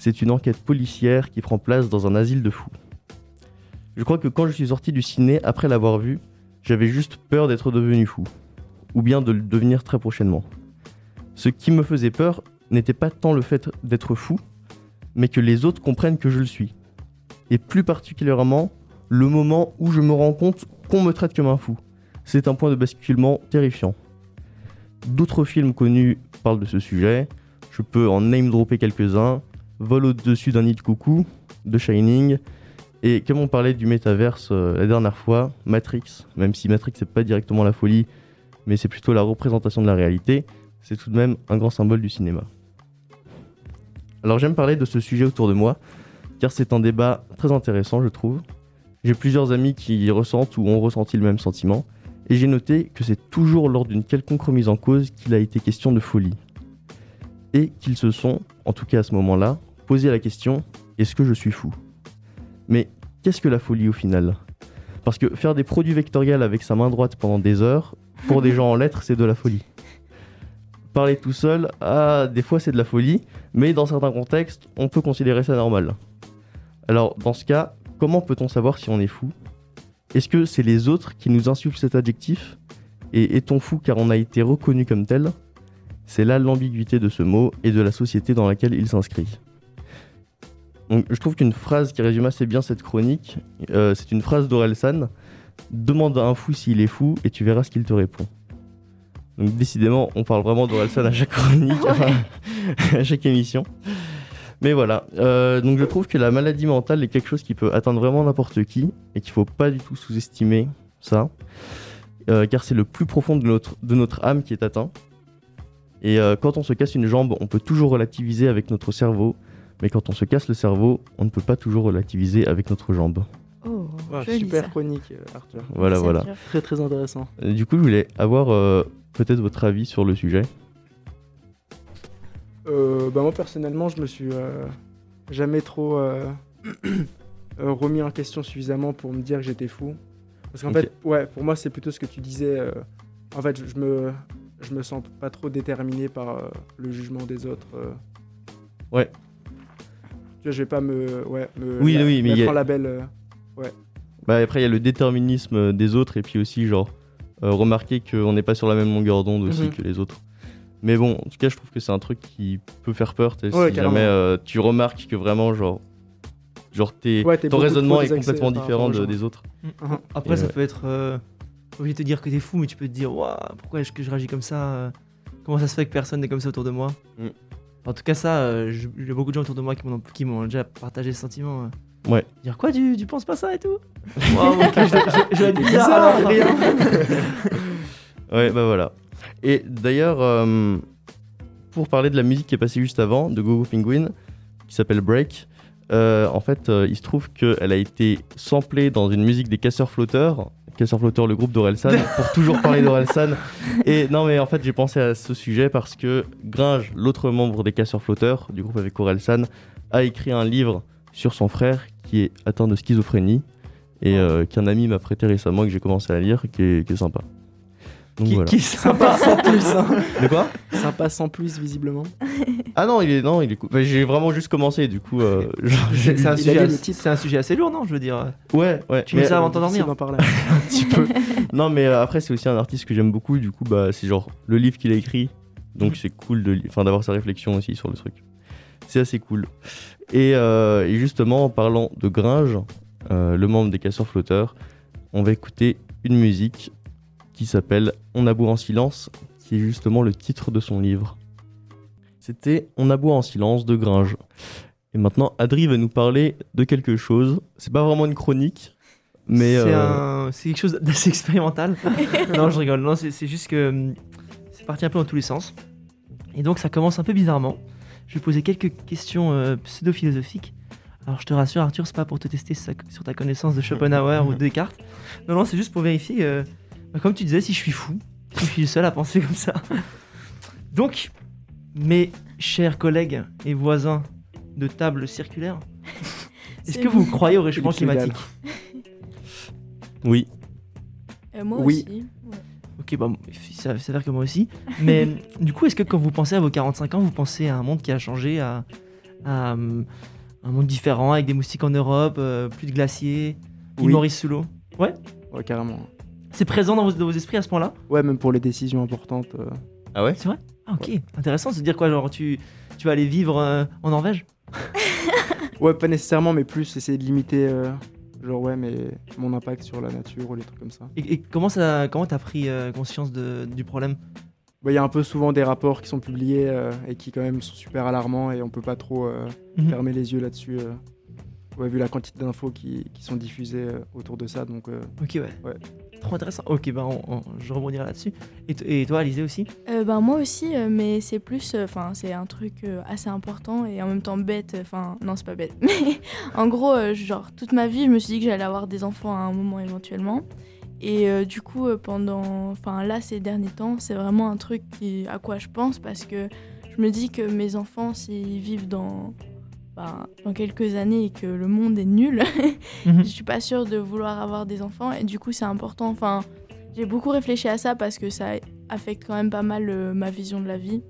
c'est une enquête policière qui prend place dans un asile de fous. Je crois que quand je suis sorti du ciné après l'avoir vu, j'avais juste peur d'être devenu fou, ou bien de le devenir très prochainement. Ce qui me faisait peur n'était pas tant le fait d'être fou, mais que les autres comprennent que je le suis. Et plus particulièrement, le moment où je me rends compte qu'on me traite comme un fou. C'est un point de basculement terrifiant. D'autres films connus parlent de ce sujet. Je peux en name dropper quelques-uns. Vol au-dessus d'un nid de coucou, The Shining. Et comme on parlait du métaverse euh, la dernière fois, Matrix, même si Matrix c'est pas directement la folie, mais c'est plutôt la représentation de la réalité, c'est tout de même un grand symbole du cinéma. Alors j'aime parler de ce sujet autour de moi, car c'est un débat très intéressant je trouve. J'ai plusieurs amis qui ressentent ou ont ressenti le même sentiment, et j'ai noté que c'est toujours lors d'une quelconque remise en cause qu'il a été question de folie. Et qu'ils se sont, en tout cas à ce moment-là, posé la question est-ce que je suis fou? Mais qu'est-ce que la folie au final? Parce que faire des produits vectoriels avec sa main droite pendant des heures, pour des gens en lettres, c'est de la folie. Parler tout seul, ah, des fois c'est de la folie, mais dans certains contextes, on peut considérer ça normal. Alors, dans ce cas, comment peut-on savoir si on est fou? Est-ce que c'est les autres qui nous insufflent cet adjectif? Et est-on fou car on a été reconnu comme tel? C'est là l'ambiguïté de ce mot et de la société dans laquelle il s'inscrit. Donc, je trouve qu'une phrase qui résume assez bien cette chronique, euh, c'est une phrase d'Orelsan. Demande à un fou s'il est fou et tu verras ce qu'il te répond. Donc décidément, on parle vraiment d'Orelsan à chaque chronique, à chaque émission. Mais voilà, Euh, donc je trouve que la maladie mentale est quelque chose qui peut atteindre vraiment n'importe qui et qu'il faut pas du tout sous-estimer ça, Euh, car c'est le plus profond de notre, de notre âme qui est atteint. Et euh, quand on se casse une jambe, on peut toujours relativiser avec notre cerveau, mais quand on se casse le cerveau, on ne peut pas toujours relativiser avec notre jambe. Oh, super chronique, euh, Arthur. Voilà, voilà. dur. Très très intéressant. Du coup, je voulais avoir euh, peut-être votre avis sur le sujet. Euh, bah moi personnellement, je me suis euh, jamais trop remis en question suffisamment pour me dire que j'étais fou. Parce qu'en fait, ouais, pour moi, c'est plutôt ce que tu disais. euh, en fait, je- je me, je me sens pas trop déterminé par euh, le jugement des autres. euh. Ouais. Tu vois, je vais pas me, ouais, me Oui, la- oui, mais il mettre y a- en label. euh, Bah, après, il y a le déterminisme des autres et puis aussi, genre, euh, remarquer qu'on n'est pas sur la même longueur d'onde aussi Mhm. que les autres. Mais bon, en tout cas, je trouve que c'est un truc qui peut faire peur. Ouais, si carrément. jamais euh, tu remarques que vraiment, genre, genre Ouais, ton raisonnement est complètement différent de- des autres. Mhm. Après, Et ça ouais. peut être. Euh, obligé de te dire que t'es fou, mais tu peux te dire Waouh, pourquoi est-ce que je réagis comme ça? Euh, Comment ça se fait que personne n'est comme ça autour de moi? Mm. En tout cas, ça, il y a beaucoup de gens autour de moi qui m'ont déjà partagé ce sentiment. euh. Ouais. Dire quoi, tu, tu penses pas ça et tout? Waouh, je, je- je vais être bizarre alors, rien. Ouais, bah voilà. Et d'ailleurs, euh, pour parler de la musique qui est passée juste avant, de Gogo Penguin, qui s'appelle Break, euh, en fait, euh, il se trouve qu'elle a été samplée dans une musique des Casseurs Flotteurs. Casseurs Flotteurs, le groupe d'Orelsan, pour toujours parler d'Orelsan. Et non, mais en fait, j'ai pensé à ce sujet parce que Gringe, l'autre membre des Casseurs Flotteurs, du groupe avec Orelsan, a écrit un livre sur son frère qui est atteint de schizophrénie et euh, qu'un ami m'a prêté récemment et que j'ai commencé à lire, qui est, qui est sympa. Donc Qui, voilà. qui est sympa sans plus. hein. De quoi Sympa sans plus, visiblement. Ah non, il est non, il est cool. Bah, j'ai vraiment juste commencé, du coup. euh, C'est un, sujet assez- le titre. c'est un sujet assez lourd, non Je veux dire. Ouais, ouais. Tu mets mais- ça avant de Difficile t'endormir. d'en parler. un petit peu. Non, mais euh, après, c'est aussi un artiste que j'aime beaucoup. Du coup, bah, c'est genre le livre qu'il a écrit. Donc, c'est cool de enfin, d'avoir sa réflexion aussi sur le truc. C'est assez cool. Et, euh, et justement, en parlant de Gringe, euh, le membre des Casseurs Flotteurs, on va écouter une musique qui s'appelle On aboie en silence, qui est justement le titre de son livre. C'était On aboie en silence de Gringe. Et maintenant, Adri va nous parler de quelque chose. C'est pas vraiment une chronique, mais. c'est euh, un- c'est quelque chose d'assez expérimental. non, je rigole. Non, c'est c'est juste que hum, c'est parti un peu dans tous les sens. Et donc, ça commence un peu bizarrement. Je vais poser quelques questions euh, pseudo-philosophiques. Alors, je te rassure, Arthur, c'est pas pour te tester sur ta connaissance de Schopenhauer ou de Descartes. Non, non, c'est juste pour vérifier, euh, comme tu disais, si je suis fou, si je suis le seul à penser comme ça. Donc, mes chers collègues et voisins de table circulaire, est-ce que vous croyez au réchauffement climatique Oui. Euh, moi Oui. aussi. ouais. Ok, bah, ça s'avère que moi aussi. Mais du coup, est-ce que quand vous pensez à vos 45 ans, vous pensez à un monde qui a changé, à, à, euh, un monde différent, avec des moustiques en Europe, euh, plus de glaciers, Oui. Maurice sous l'eau? Ouais, carrément. C'est présent dans vos, dans vos esprits à ce point-là Ouais, même pour les décisions importantes. euh, Ah ouais C'est vrai Ah, ok, intéressant. Se dire quoi Genre, tu, tu vas aller vivre euh, en Norvège Ouais, pas nécessairement, mais plus essayer de limiter, euh, genre, ouais, mais mon impact sur la nature ou les trucs comme ça. Et, et comment ça, comment t'as pris euh, conscience de- du problème Bah, Il y a un peu souvent des rapports qui sont publiés euh, et qui, quand même, sont super alarmants et on peut pas trop euh, Mhm. fermer les yeux là-dessus. euh. Ouais, vu la quantité d'infos qui, qui sont diffusées euh, autour de ça, donc. euh, Ok, ouais. Ouais. Trop intéressant. Ok, bah, on- on- je rebondirai là-dessus. Et, toi, Alizé aussi? Euh, ben, moi aussi, euh, mais c'est plus, enfin c'est un truc euh, assez important et en même temps bête. Enfin non c'est pas bête, mais en gros euh, genre toute ma vie je me suis dit que j'allais avoir des enfants à un moment éventuellement. Et euh, du coup euh, pendant, enfin là ces derniers temps c'est vraiment un truc qui, à quoi je pense parce que je me dis que mes enfants s'ils vivent dans ben, dans quelques années et que le monde est nul, Mhm. je suis pas sûre de vouloir avoir des enfants et du coup c'est important. Enfin, j'ai beaucoup réfléchi à ça parce que ça affecte quand même pas mal euh, ma vision de la vie.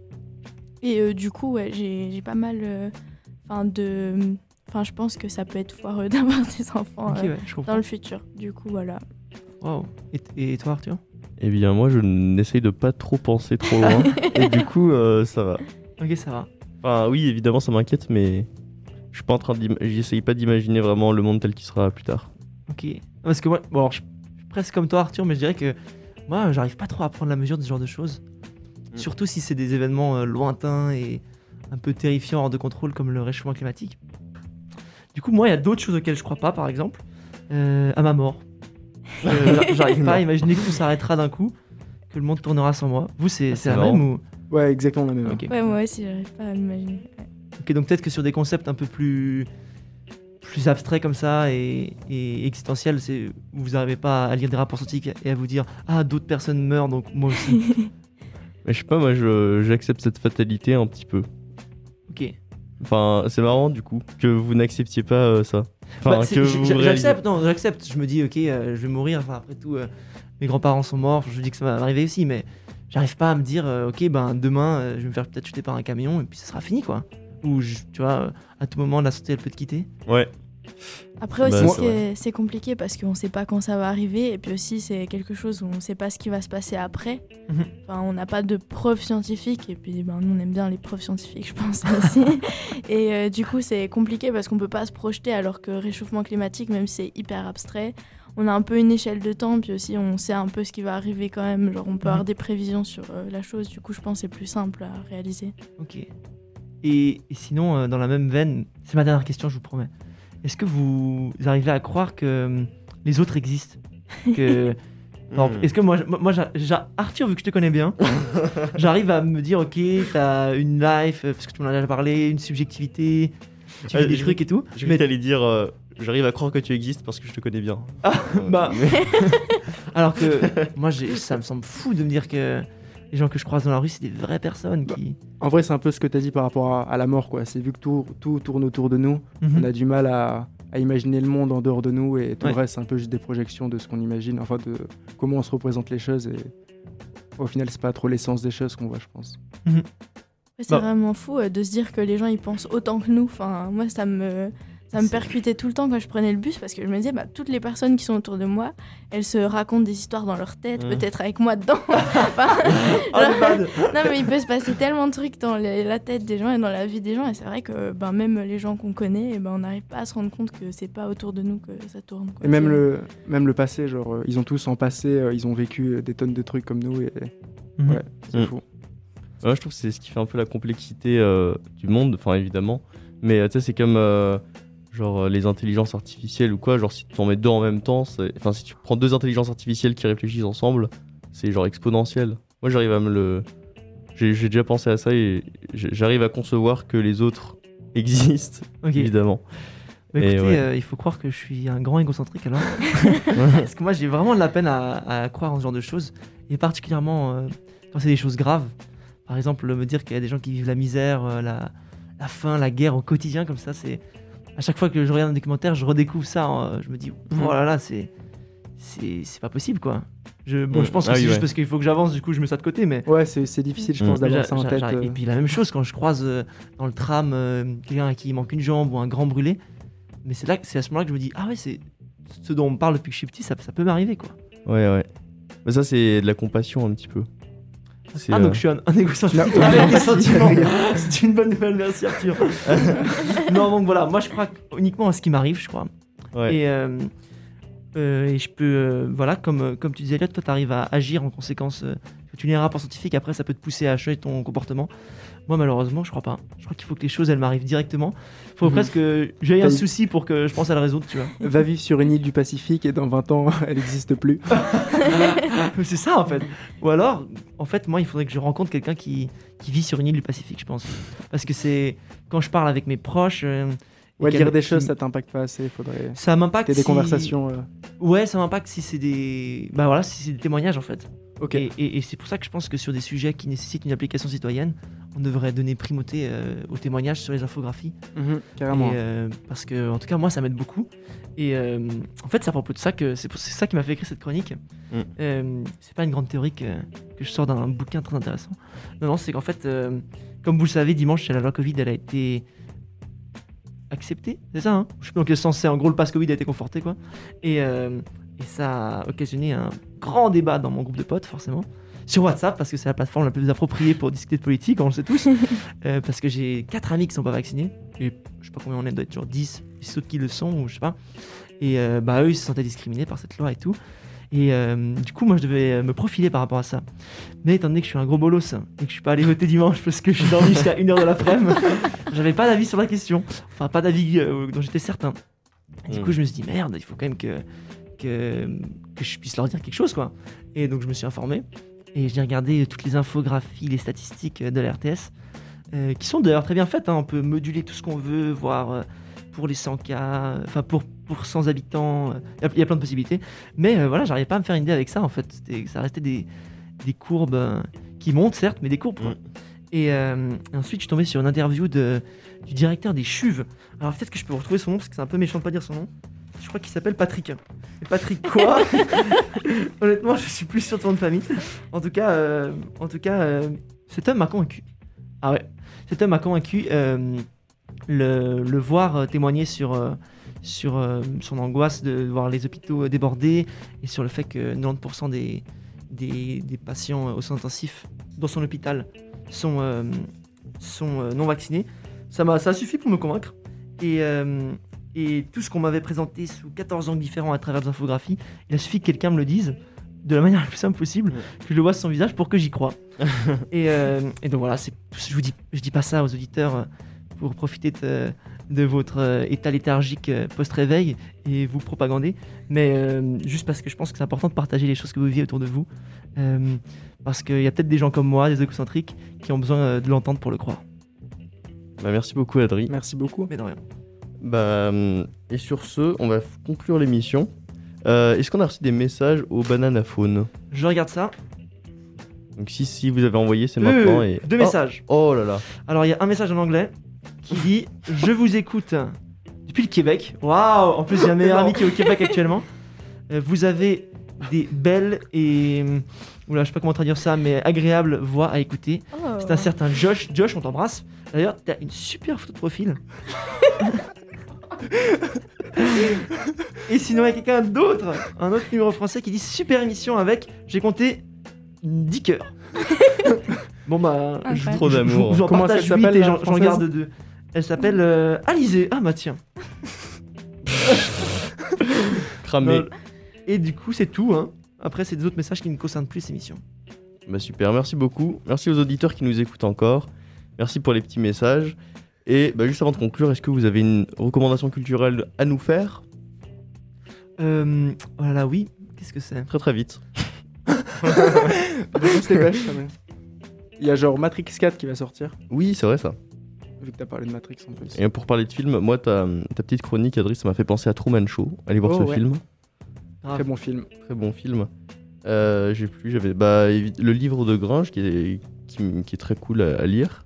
Et euh, du coup, ouais, j'ai j'ai pas mal, euh, enfin de, enfin je pense que ça peut être foireux d'avoir des enfants euh, ouais, dans le futur. Du coup, voilà. Wow. Et, et toi, Arthur? Eh bien, moi, je n'essaye de pas trop penser trop loin. et du coup, euh, ça va. Ok, ça va. Enfin, oui, évidemment, ça m'inquiète, mais Je suis pas en train j'essaye pas d'imaginer vraiment le monde tel qu'il sera plus tard. Ok. Parce que moi, bon, alors, je suis presque comme toi, Arthur, mais je dirais que moi, j'arrive pas trop à prendre la mesure de ce genre de choses. Mm. Surtout si c'est des événements euh, lointains et un peu terrifiants hors de contrôle, comme le réchauffement climatique. Du coup, moi, il y a d'autres choses auxquelles je crois pas, par exemple, euh, à ma mort. Euh, j'a- j'arrive pas à imaginer que tout s'arrêtera d'un coup, que le monde tournera sans moi. Vous, c'est c'est la marrant. même ou? Ouais, exactement la même. Ok. Ouais, moi aussi, j'arrive pas à l'imaginer. Ouais. Ok, donc peut-être que sur des concepts un peu plus plus abstraits comme ça et, et existentiels, c'est vous n'arrivez pas à lire des rapports scientifiques et à vous dire ah d'autres personnes meurent donc moi aussi. Mais je sais pas, moi j'accepte cette fatalité un petit peu. ok. Enfin, c'est marrant du coup que vous n'acceptiez pas euh, ça. Enfin, Bah, que vous j'accepte, non, j'accepte. Je me dis ok, euh, je vais mourir. Enfin après tout, euh, mes grands-parents sont morts. Je dis que ça va m'arriver aussi, mais j'arrive pas à me dire euh, ok ben demain euh, je vais me faire peut-être chuter par un camion et puis ça sera fini quoi. Ou je- tu vois à tout moment la santé elle peut te quitter. Ouais. Après Bah, aussi, c'est c'est- compliqué parce qu'on sait pas quand ça va arriver et puis aussi c'est quelque chose où on sait pas ce qui va se passer après. Mhm. Enfin, on n'a pas de preuves scientifiques et puis ben, nous on aime bien les preuves scientifiques, je pense aussi. et euh, du coup, c'est compliqué parce qu'on peut pas se projeter alors que réchauffement climatique, même si c'est hyper abstrait, on a un peu une échelle de temps puis aussi on sait un peu ce qui va arriver quand même. Genre on peut Mhm. avoir des prévisions sur euh, la chose. Du coup, je pense que c'est plus simple à réaliser. Ok. Et, et sinon, euh, dans la même veine, c'est ma dernière question, je vous promets. Est-ce que vous arrivez à croire que euh, les autres existent? Que... Hmm. Est-ce que moi, moi Arthur, vu que je te connais bien, j'arrive à me dire, ok, t'as une life, euh, parce que tu m'en as déjà parlé, une subjectivité, tu Euh, des je- trucs et tout. Je mais vais t'allais dire, euh, j'arrive à croire que tu existes parce que je te connais bien. bah, alors que moi, ça me semble fou de me dire que les gens que je croise dans la rue, c'est des vraies personnes qui. En vrai, c'est un peu ce que tu as dit par rapport à, à la mort, quoi. C'est vu que tout, tout tourne autour de nous, Mhm. on a du mal à, à imaginer le monde en dehors de nous et tout Ouais. le reste, c'est un peu juste des projections de ce qu'on imagine, enfin de comment on se représente les choses et au final, c'est pas trop l'essence des choses qu'on voit, je pense. Ouais, c'est Bah. vraiment fou euh, de se dire que les gens ils pensent autant que nous. Enfin, moi ça me ça me percutait tout le temps quand je prenais le bus parce que je me disais bah toutes les personnes qui sont autour de moi, elles se racontent des histoires dans leur tête, Mhm. peut-être avec moi dedans. Enfin, Oh, non mais il peut se passer tellement de trucs dans les- la tête des gens et dans la vie des gens et c'est vrai que ben même les gens qu'on connaît, eh ben on n'arrive pas à se rendre compte que c'est pas autour de nous que ça tourne. quoi. Et même le, même le passé, genre, euh, ils ont tous en passé, euh, ils ont vécu euh, des tonnes de trucs comme nous et Mhm. ouais, c'est Mhm. fou. Ouais, je trouve que c'est ce qui fait un peu la complexité euh, du monde, enfin évidemment. Mais tu sais, c'est comme euh, genre euh, les intelligences artificielles ou quoi. Genre si tu en mets deux en même temps, enfin si tu prends deux intelligences artificielles qui réfléchissent ensemble, c'est genre exponentiel. Moi j'arrive à me le. J'ai j'ai déjà pensé à ça et j'arrive à concevoir que les autres existent, évidemment. Bah, écoutez, ouais. euh, il faut croire que je suis un grand égocentrique alors. Parce que moi, j'ai vraiment de la peine à, à croire en ce genre de choses. Et particulièrement euh, quand c'est des choses graves. Par exemple, me dire qu'il y a des gens qui vivent la misère, euh, la, la faim, la guerre au quotidien, comme ça, c'est. À chaque fois que je regarde un documentaire, je redécouvre ça. hein, je me dis, oh là là, c'est. C'est pas possible quoi. Je, bon, Mm. je pense que Ah c'est oui, juste ouais. parce qu'il faut que j'avance, du coup, je mets ça de côté, mais. Ouais, c'est difficile, je Mm. pense, d'avoir ça en tête. j'arrive- euh. Et puis la même chose quand je croise euh, dans le tram euh, quelqu'un à qui il manque une jambe ou un grand brûlé. Mais c'est là, c'est à ce moment-là que je me dis ah ouais c'est ce dont on me parle depuis que je suis petit, ça, ça peut m'arriver quoi. Ouais, ouais. Mais ça, c'est de la compassion un petit peu. Ah euh, donc je suis un, un des sentiments. c'est une bonne nouvelle, merci Arthur. non donc voilà, moi je crois uniquement à ce qui m'arrive, je crois. ouais. Et, euh, euh, et je peux, euh, voilà, comme, euh, comme tu disais, là, toi, tu arrives à agir en conséquence. euh, tu lis un rapport scientifique, après, ça peut te pousser à changer ton comportement. Moi, malheureusement, je crois pas. Je crois qu'il faut que les choses, elles m'arrivent directement. Il faut Mhm. presque que j'aie un souci pour que je pense à le résoudre, tu vois. Va vivre sur une île du Pacifique et dans 20 ans, elle n'existe plus. C'est ça, en fait. Ou alors, en fait, moi, il faudrait que je rencontre quelqu'un qui, qui vit sur une île du Pacifique, je pense. Parce que c'est quand je parle avec mes proches. euh, Ouais, lire des choses, ça t'impacte pas assez. Faudrait. Ça m'impacte. Des si- conversations. euh, Ouais, ça m'impacte si c'est des. Bah voilà, si c'est des témoignages, en fait. Ok. Et, et- et c'est pour ça que je pense que sur des sujets qui nécessitent une application citoyenne, on devrait donner primauté euh, aux témoignages sur les infographies. Mhm, carrément. Et, euh, parce que, en tout cas, moi, ça m'aide beaucoup. Et euh, en fait, c'est à propos de ça que c'est pour- c'est ça qui m'a fait écrire cette chronique. Mm. Euh, c'est pas une grande théorie que, que je sors d'un bouquin très intéressant. Non, non, c'est qu'en fait, euh, comme vous le savez, dimanche, la loi Covid, elle a été acceptée, c'est ça hein? Je sais pas dans quel sens c'est. En gros, le pass Covid a été conforté, quoi. Et, euh, et ça a occasionné un grand débat dans mon groupe de potes, forcément. sur WhatsApp, parce que c'est la plateforme la plus appropriée pour discuter de politique, on le sait tous. Euh, parce que j'ai quatre amis qui sont pas vaccinés. Et je sais pas combien on est, doit être genre 10, 10 autres qui le sont, ou je sais pas. Et euh, bah, eux, ils se sentaient discriminés par cette loi et tout. Et euh, du coup, moi, je devais euh, me profiler par rapport à ça. Mais étant donné que je suis un gros bolos et que je suis pas allé voter dimanche parce que je suis dormi jusqu'à 1h de l'après-midi, j'avais pas d'avis sur la question. Enfin, pas d'avis euh, dont j'étais certain. Et du Mm. coup, je me suis dit, merde, il faut quand même que, que, que je puisse leur dire quelque chose, quoi. Et donc, je me suis informé. Et j'ai regardé toutes les infographies, les statistiques de la RTS, euh, qui sont d'ailleurs très bien faites. hein. On peut moduler tout ce qu'on veut, voir pour les 100 cas, enfin pour, pour 100 habitants, euh, il y a- il y, a plein de possibilités. Mais euh, voilà, j'arrivais pas à me faire une idée avec ça en fait. Ça restait des, des courbes euh, qui montent certes, mais des courbes. Mm. Et, euh, ensuite, je suis tombé sur une interview de, du directeur des Chuves. Alors peut-être que je peux retrouver son nom parce que c'est un peu méchant de pas dire son nom. Je crois qu'il s'appelle Patrick. Et Patrick quoi? Honnêtement, je suis plus sûr de son nom de famille. En tout cas, en tout cas, cet homme m'a convaincu. Ah ouais, cet homme m'a convaincu. Le, le voir euh, témoigner sur, euh, sur euh, son angoisse de voir les hôpitaux débordés et sur le fait que 90% des, des, des patients aux soins intensifs dans son hôpital sont, sont non vaccinés. Ça m'a ça a suffi pour me convaincre. Et, et tout ce qu'on m'avait présenté sous 14 angles différents à travers des infographies, il a suffi que quelqu'un me le dise de la manière la plus simple possible, que je le vois sur son visage pour que j'y croie. et, euh, et donc voilà, c'est- je vous dis, je dis pas ça aux auditeurs pour profiter de, de votre euh, état léthargique euh, post-réveil et vous propagander, mais euh, juste parce que je pense que c'est important de partager les choses que vous vivez autour de vous, euh, parce qu'il y a peut-être des gens comme moi, des égocentriques, qui ont besoin de l'entendre pour le croire. Bah, merci beaucoup, Adri. Merci beaucoup. Mais de rien. Bah, et sur ce, on va conclure l'émission. Euh, Est-ce qu'on a reçu des messages au banana phone? Je regarde ça. Donc si, si vous avez envoyé, c'est maintenant. Et... Deux Oh, messages. Oh là là. Alors il y a un message en anglais qui dit Je vous écoute depuis le Québec. Waouh En plus, j'ai un meilleur ami qui est au Québec actuellement. Euh, vous avez des belles et. Oula, je sais pas comment traduire ça, mais agréables voix à écouter. Oh. C'est un certain Josh. Josh, on t'embrasse. D'ailleurs, t'as une super photo de profil. et sinon, il y a quelqu'un d'autre, un autre numéro français qui dit super émission avec, j'ai compté 10 cœurs. bon bah, je. Trop je- je- d'amour. je vous en Comment 8 s'appelle, et la j'en garde deux. Elle s'appelle euh, Alizée. Ah bah tiens. Cramé. Euh, Et du coup, c'est tout. Hein. Après, c'est des autres messages qui ne concernent plus ces émissions. Bah super, merci beaucoup. Merci aux auditeurs qui nous écoutent encore. Merci pour les petits messages. Et bah, juste avant de conclure, est-ce que vous avez une recommandation culturelle à nous faire? Euh, voilà, oui. Qu'est-ce que c'est? Très très vite. On se dépêche, quand même. Il y a genre Matrix 4 qui va sortir, Oui, c'est vrai ça. Vu que t'as parlé de Matrix en plus. Et pour parler de film, moi, ta, ta petite chronique, Adri, ça m'a fait penser à Truman Show. Allez voir Oh, ce ouais. film. Très bon film. Très bon film. Euh, J'ai plus, j'avais bah, le livre de Gringe qui est, qui, est très cool à, à lire.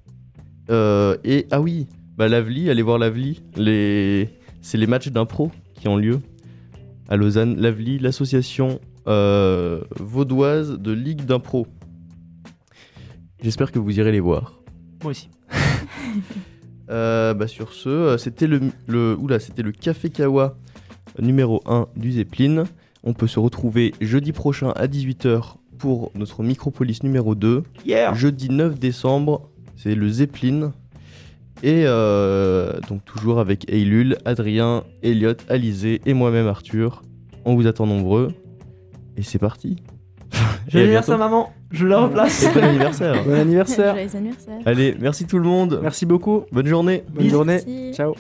Euh, et ah oui, bah Lavely, allez voir Lavely. Les, c'est les matchs d'impro qui ont lieu à Lausanne. Lavely, l'association euh, vaudoise de ligue d'impro. J'espère que vous irez les voir. Moi aussi. Euh, bah sur ce, euh, c'était le, le, oula, c'était le Café Kawa numéro 1 du Zeppelin. On peut se retrouver jeudi prochain à 18h pour notre Micropolis numéro 2. Yeah Jeudi 9 décembre, c'est le Zeppelin. Et euh, donc toujours avec Eilul, Adrien, Elliot, Alizé et moi-même Arthur. On vous attend nombreux. Et c'est parti. Vais dire ça, bientôt. maman. Je la replace. Et bon anniversaire. Bon anniversaire. Joyeux anniversaire. Allez, merci tout le monde. Merci beaucoup. Bonne journée. Bonne journée. Merci. Ciao.